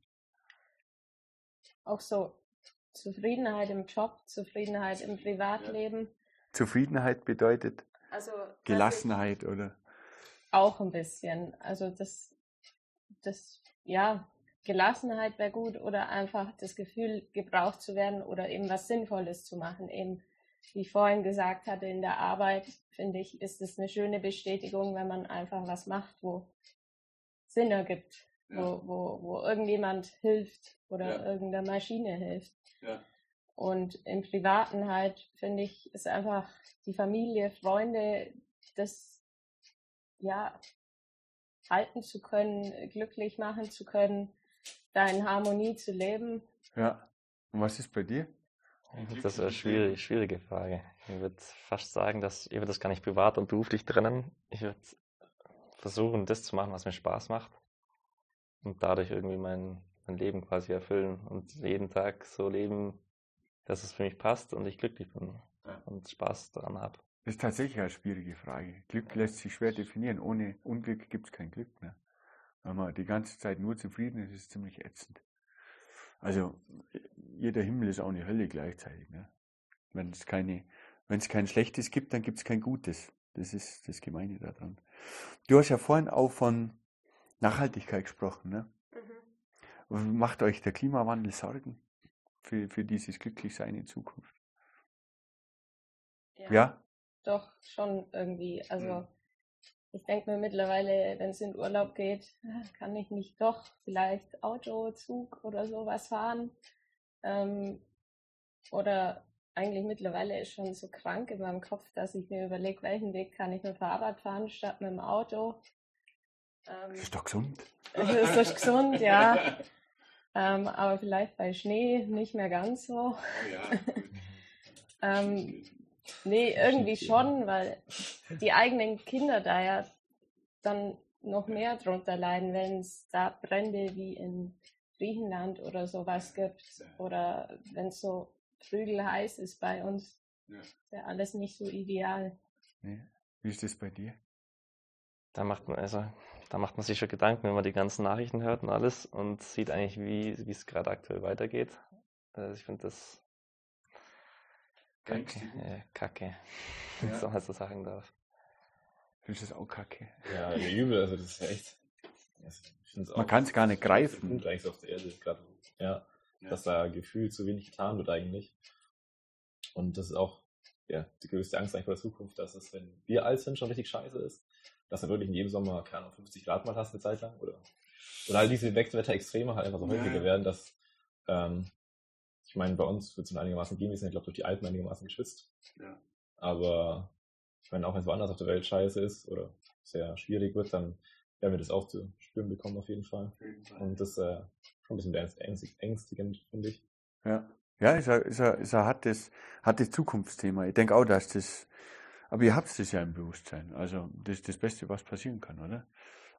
Auch so Zufriedenheit im Job, Zufriedenheit im Privatleben. Zufriedenheit bedeutet also, Gelassenheit, oder? Auch ein bisschen. Also das, das, ja, Gelassenheit wäre gut oder einfach das Gefühl, gebraucht zu werden oder eben was Sinnvolles zu machen. Eben, wie ich vorhin gesagt hatte, in der Arbeit, finde ich, ist es eine schöne Bestätigung, wenn man einfach was macht, wo Sinn ergibt, ja. wo, wo, wo irgendjemand hilft oder ja. irgendeine Maschine hilft. Ja. Und im Privaten halt, finde ich, ist einfach die Familie, Freunde, das, ja, halten zu können, glücklich machen zu können, da in Harmonie zu leben. Ja. Und was ist bei dir? Das ist eine schwierige, schwierige Frage. Ich würde fast sagen, dass ich würde das gar nicht privat und beruflich trennen. Ich würde versuchen, das zu machen, was mir Spaß macht und dadurch irgendwie mein, mein Leben quasi erfüllen und jeden Tag so leben, dass es für mich passt und ich glücklich bin und Spaß daran habe. Das ist tatsächlich eine schwierige Frage. Glück lässt sich schwer definieren. Ohne Unglück gibt es kein Glück mehr. Wenn man die ganze Zeit nur zufrieden ist, ist es ziemlich ätzend. Also jeder Himmel ist auch eine Hölle gleichzeitig. Ne? Wenn es keine, wenn es kein Schlechtes gibt, dann gibt es kein Gutes. Das ist das Gemeine daran. Du hast ja vorhin auch von Nachhaltigkeit gesprochen. Ne? Mhm. Macht euch der Klimawandel Sorgen für, für dieses Glücklichsein in Zukunft? Ja, ja? Doch, schon irgendwie. Also mhm ich denke mir mittlerweile, wenn es in Urlaub geht, kann ich nicht doch vielleicht Auto, Zug oder sowas fahren. Ähm, oder eigentlich mittlerweile ist schon so krank in meinem Kopf, dass ich mir überlege, welchen Weg kann ich mit dem Fahrrad fahren statt mit dem Auto. Ähm, ist doch gesund. Ist doch gesund, ja. ähm, aber vielleicht bei Schnee nicht mehr ganz so. Ja. ähm, Nee, irgendwie schon, weil die eigenen Kinder da ja dann noch mehr drunter leiden, wenn es da Brände wie in Griechenland oder sowas gibt oder wenn es so prügelheiß ist bei uns. Ja. Ist ja alles nicht so ideal. Nee. Wie ist das bei dir? Da macht man also, da macht man sich schon Gedanken, wenn man die ganzen Nachrichten hört und alles und sieht eigentlich, wie es gerade aktuell weitergeht. Also ich finde das Kacke. Ja, Kacke. Ja. Wenn man so sagen darf. Findest du das auch kacke? Ja, übel, also das ist ja echt. Man kann es gar nicht greifen. Punkt eigentlich auf der Erde, gerade. Ja, ja, dass da gefühlt zu wenig getan wird eigentlich. Und das ist auch ja, die größte Angst eigentlich vor der Zukunft, dass es, wenn wir alt sind, schon richtig scheiße ist, dass du wirklich in jedem Sommer, keine Ahnung, 50 Grad mal hast eine Zeit lang oder, oder halt diese Wechselwetterextreme halt einfach so häufiger ja. werden, dass, ähm, ich meine, bei uns wird es einigermaßen gehen, wir sind ja, glaube durch die Alpen einigermaßen geschützt. Ja. Aber ich meine, auch wenn es woanders auf der Welt scheiße ist oder sehr schwierig wird, dann werden wir das auch zu spüren bekommen auf jeden Fall. Jeden Fall. Und das äh, schon ein bisschen ängstigend, finde ich. Ja. Ja, ist ein, ist ein, ist ein hartes, hartes Zukunftsthema. Ich denke auch, dass das, aber ihr habt das ja im Bewusstsein. Also, das ist das Beste, was passieren kann, oder?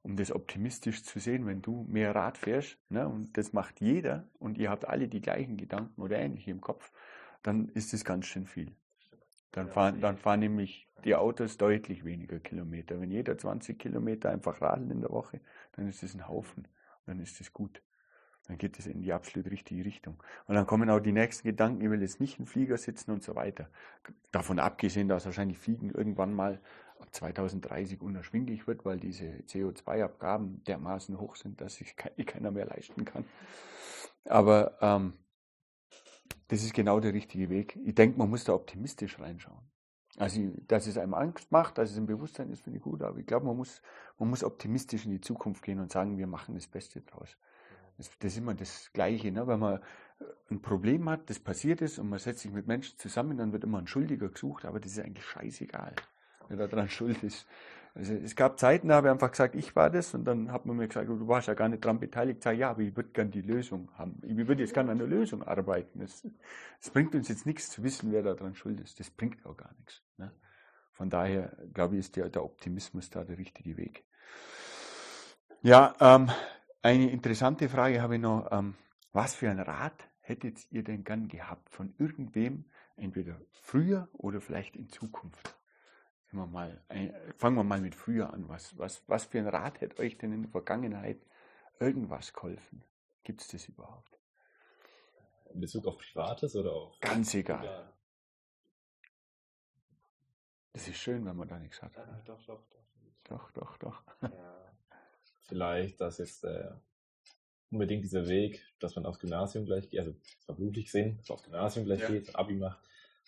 Um das optimistisch zu sehen, wenn du mehr Rad fährst, ne, und das macht jeder, und ihr habt alle die gleichen Gedanken oder ähnliche im Kopf, dann ist das ganz schön viel. Dann fahren, dann fahren nämlich die Autos deutlich weniger Kilometer. Wenn jeder 20 Kilometer einfach radeln in der Woche, dann ist das ein Haufen. Dann ist das gut. Dann geht es in die absolut richtige Richtung. Und dann kommen auch die nächsten Gedanken, ich will jetzt nicht im Flieger sitzen und so weiter. Davon abgesehen, dass wahrscheinlich Fliegen irgendwann mal 2030 unerschwinglich wird, weil diese CO2-Abgaben dermaßen hoch sind, dass sich keiner mehr leisten kann. Aber ähm, das ist genau der richtige Weg. Ich denke, man muss da optimistisch reinschauen. Also, dass es einem Angst macht, dass es ein Bewusstsein ist, finde ich gut, aber ich glaube, man muss, man muss optimistisch in die Zukunft gehen und sagen, wir machen das Beste draus. Das, das ist immer das Gleiche, ne? wenn man ein Problem hat, das passiert ist und man setzt sich mit Menschen zusammen, dann wird immer ein Schuldiger gesucht, aber das ist eigentlich scheißegal, wer daran schuld ist. Also es gab Zeiten, da habe ich einfach gesagt, ich war das und dann hat man mir gesagt, du warst ja gar nicht daran beteiligt. Ich sage, ja, aber ich würde gerne die Lösung haben. Ich würde jetzt gerne an der Lösung arbeiten. Es bringt uns jetzt nichts zu wissen, wer daran schuld ist. Das bringt auch gar nichts. Ne? Von daher, glaube ich, ist der, der Optimismus da der richtige Weg. Ja, ähm, eine interessante Frage habe ich noch. Ähm, was für ein Rat hättet ihr denn gern gehabt von irgendwem, entweder früher oder vielleicht in Zukunft? Wir mal, fangen wir mal mit früher an. Was, was, was für ein Rat hätte euch denn in der Vergangenheit irgendwas geholfen? Gibt es das überhaupt? In Bezug auf Privates oder auf? Ganz egal. Ja. Es ist schön, wenn man da nichts hat. Ja, doch, doch, doch. Doch, doch, doch. Ja. Vielleicht, dass jetzt äh, unbedingt dieser Weg, dass man aufs Gymnasium gleich geht, also beruflich gesehen, dass man aufs Gymnasium gleich ja. geht, Abi macht,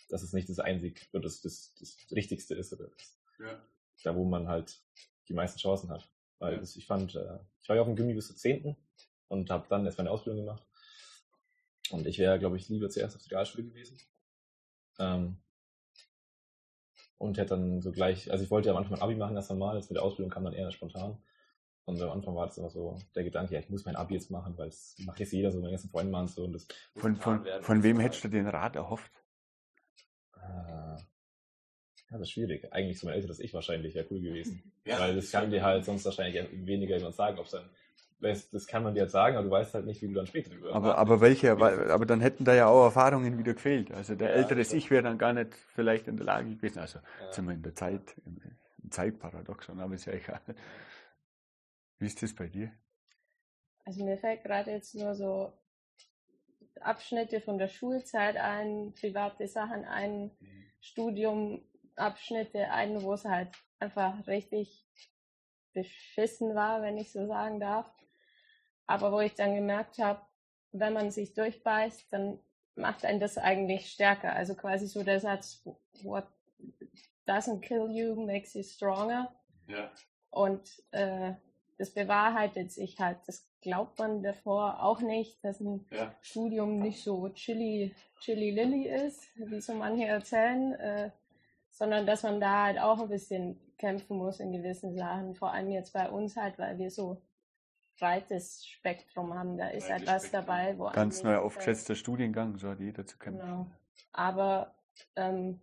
dass es nicht das einzig oder das, das, das Richtigste ist oder das, ja. da, wo man halt die meisten Chancen hat. Weil ja. das, ich fand, äh, ich war ja auf dem Gimmi bis zur 10. und habe dann erst meine Ausbildung gemacht. Und ich wäre, glaube ich, lieber zuerst auf der Realschule gewesen. Ähm, und hätte dann so gleich, also ich wollte ja am Anfang mein Abi machen erst einmal, jetzt mit der Ausbildung kam dann eher spontan. Und am Anfang war das immer so der Gedanke, ja, ich muss mein Abi jetzt machen, weil es macht jetzt jeder so, meine ganzen Freunde machen so. Und das von von, von wem hättest du den Rat erhofft? Äh, ja, das ist schwierig. Eigentlich so mein älteres Ich wahrscheinlich wäre cool gewesen. Ja, Weil das kann dir halt sonst wahrscheinlich weniger jemand sagen, ob dann das kann man dir halt sagen, aber du weißt halt nicht, wie du dann später drüber Aber, aber welche, aber dann hätten da ja auch Erfahrungen wieder gefehlt. Also der ja, ältere Ich wäre dann gar nicht vielleicht in der Lage gewesen. Also ja. sind wir in der Zeit, im, im Zeitparadoxon, aber ist ja egal. Wie ist das bei dir? Also mir fällt gerade jetzt nur so Abschnitte von der Schulzeit ein, private Sachen ein. Studiumabschnitte ein, wo es halt einfach richtig beschissen war, wenn ich so sagen darf. Aber wo ich dann gemerkt habe, wenn man sich durchbeißt, dann macht einen das eigentlich stärker. Also quasi so der Satz, what doesn't kill you makes you stronger. Ja. Und äh, das bewahrheitet sich halt. Das glaubt man davor auch nicht, dass ein ja. Studium nicht so chilly, chilly lilly ist, wie so manche erzählen, äh, sondern dass man da halt auch ein bisschen kämpfen muss in gewissen Sachen. Vor allem jetzt bei uns halt, weil wir so breites Spektrum haben. Da ist halt was dabei, wo ganz neu aufgesetzter Studiengang, so hat jeder zu kämpfen. Genau. Aber ähm,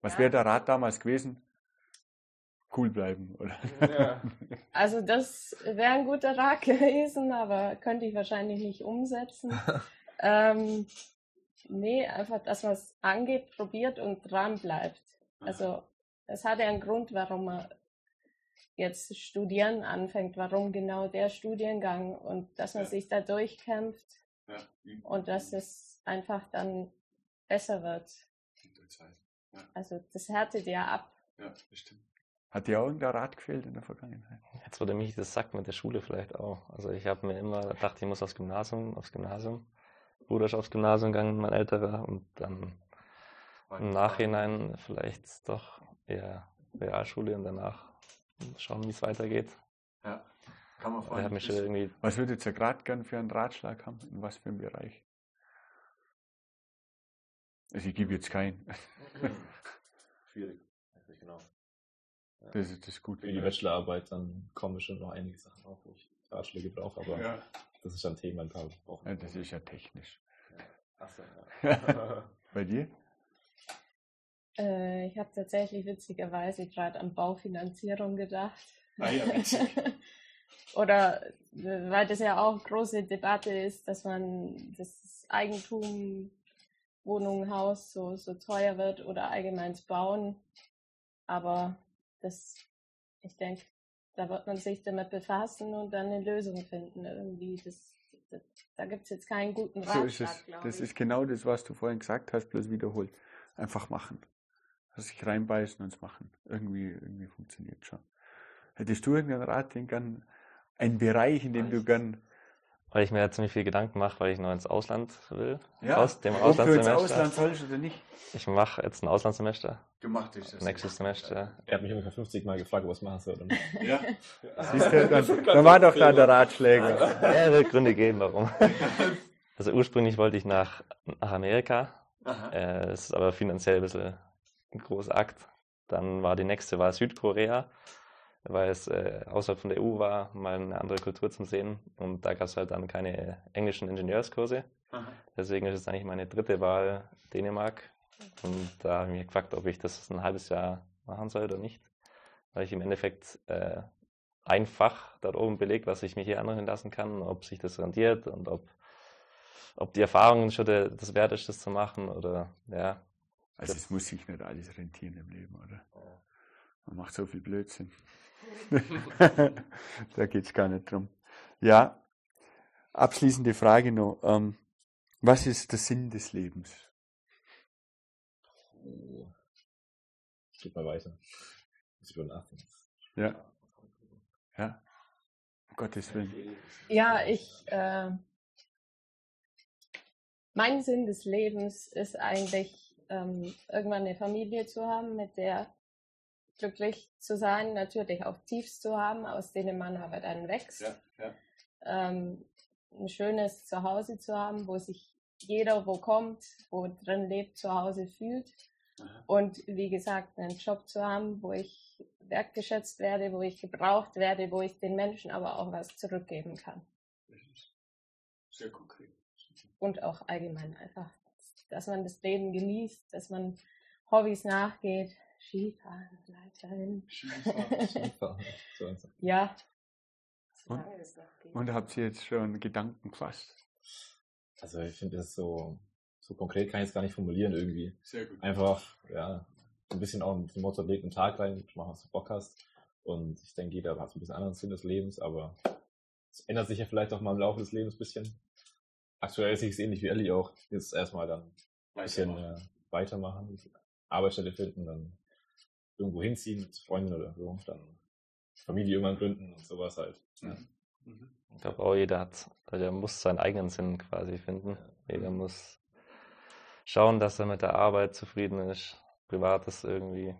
was ja. wäre der Rat damals gewesen? Cool bleiben, oder? Ja. Also das wäre ein guter Rat gewesen, aber könnte ich wahrscheinlich nicht umsetzen. ähm, nee, einfach, dass man es angeht, probiert und dran bleibt. Also es hat ja einen Grund, warum man jetzt studieren anfängt, warum genau der Studiengang und dass man ja. sich da durchkämpft ja. und dass es einfach dann besser wird. Ja. Also das härtet ja ab. Ja, bestimmt. Hat dir auch irgendein Rad gefehlt in der Vergangenheit? Jetzt wurde mich das sagt mit der Schule vielleicht auch. Also ich habe mir immer gedacht, ich muss aufs Gymnasium, aufs Gymnasium. Bruder ist aufs Gymnasium gegangen, mein älterer, und dann im Nachhinein vielleicht doch eher Realschule und danach schauen, wie es weitergeht. Ja, kann man fragen. Mich irgendwie was würdet ihr gerade gern für einen Ratschlag haben? In was für einem Bereich? Also ich gebe jetzt keinen. Schwierig, genau. Ja. Das, ist, das ist gut. Für die Bachelorarbeit dann kommen schon noch einige Sachen auf, wo ich Ratschläge brauche, aber ja. das ist ein Thema ein paar Wochen. Ja, das ist ja technisch. Ja. Achso, ja. Bei dir? Äh, ich habe tatsächlich witzigerweise gerade an Baufinanzierung gedacht. Ah ja. Oder weil das ja auch große Debatte ist, dass man das Eigentum, Wohnung, Haus so, so teuer wird oder allgemein bauen. Aber das, ich denke, da wird man sich damit befassen und dann eine Lösung finden. Irgendwie, das, das da gibt es jetzt keinen guten Ratschlag. So ist es. Das ich. ist genau das, was du vorhin gesagt hast, bloß wiederholt. Einfach machen. Sich reinbeißen und es machen. Irgendwie, irgendwie funktioniert schon. Hättest du irgendeinen Rat, den gern, einen Bereich, in dem du gern weil ich mir ja ziemlich viel Gedanken mache, weil ich noch ins Ausland will. Ja, aus dem Auslandssemester. ins Ausland sollst oder nicht? Ich mache jetzt ein Auslandssemester. Gemacht ist das. Nächstes Semester. Er hat mich ungefähr 50 Mal gefragt, was machen soll. Ja. Siehst du, dann, dann war doch da der Ratschläger. Ja, wird Gründe geben, warum. Also ursprünglich wollte ich nach, nach Amerika. Äh, das ist aber finanziell ein bisschen ein großer Akt. Dann war die nächste war Südkorea weil es äh, außerhalb von der EU war, mal eine andere Kultur zum Sehen. Und da gab es halt dann keine englischen Ingenieurskurse. Aha. Deswegen ist es eigentlich meine dritte Wahl Dänemark. Und da habe ich mich gefragt, ob ich das ein halbes Jahr machen soll oder nicht. Weil ich im Endeffekt äh, ein Fach dort oben belegt, was ich mir hier anrechnen lassen kann, ob sich das rendiert und ob, ob die Erfahrungen schon der, das wert ist, das zu machen oder ja. Also es muss sich nicht alles rentieren im Leben, oder? Man macht so viel Blödsinn. da geht es gar nicht drum. Ja, abschließende Frage noch. Ähm, was ist der Sinn des Lebens? Oh. Geht mal weiter. Muss nachdenken. Ja. Ja. Um Gottes Willen. Ja, ich. Äh, mein Sinn des Lebens ist eigentlich, ähm, irgendwann eine Familie zu haben, mit der glücklich zu sein, natürlich auch Tiefs zu haben, aus denen man aber dann wächst. Ja, ja. Ähm, ein schönes Zuhause zu haben, wo sich jeder, wo kommt, wo drin lebt, zu Hause fühlt. Aha. Und wie gesagt, einen Job zu haben, wo ich wertgeschätzt werde, wo ich gebraucht werde, wo ich den Menschen aber auch was zurückgeben kann. Sehr konkret. Und auch allgemein einfach, dass man das Leben genießt, dass man Hobbys nachgeht, Skifahren weiterhin. Skifahren. ja. Und, und habt ihr jetzt schon Gedanken gefasst? Also ich finde das so, so konkret kann ich es gar nicht formulieren irgendwie. Sehr gut. Einfach, ja, ein bisschen auch mit dem Motto, legt einen Tag rein, mach was du Bock hast. Und ich denke, jeder hat so ein bisschen anderen Sinn des Lebens, aber es ändert sich ja vielleicht auch mal im Laufe des Lebens ein bisschen. Aktuell sehe ich es ähnlich wie Ellie auch. Jetzt erstmal dann ein bisschen äh, weitermachen, Arbeitsstelle finden, dann irgendwo hinziehen mit Freunden oder so, dann Familie irgendwann gründen und sowas halt. Ja. Mhm. Ich glaube auch jeder hat, jeder muss seinen eigenen Sinn quasi finden. Ja. Jeder muss schauen, dass er mit der Arbeit zufrieden ist, Privates irgendwie.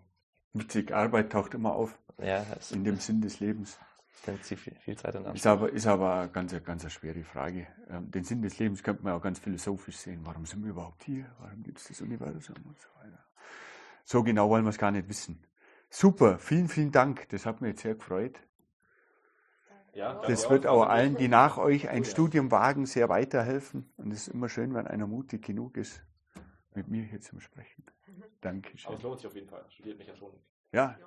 Witzig, Arbeit taucht immer auf. Ja, in dem Sinn des Lebens. Nimmt sie viel, viel Zeit in Anspruch. Ist aber, ist aber eine ganz, ganz eine schwere Frage. Ähm, den Sinn des Lebens könnte man auch ganz philosophisch sehen. Warum sind wir überhaupt hier? Warum gibt es das Universum und so weiter? So genau wollen wir es gar nicht wissen. Super, vielen, vielen Dank. Das hat mich jetzt sehr gefreut. Ja, das wird auch allen, die nach euch ein Studium wagen, sehr weiterhelfen. Und es ist immer schön, wenn einer mutig genug ist, mit mir hier zu sprechen. Danke schön. Aber es lohnt sich auf jeden Fall. Studiert mich ja schon. Ja,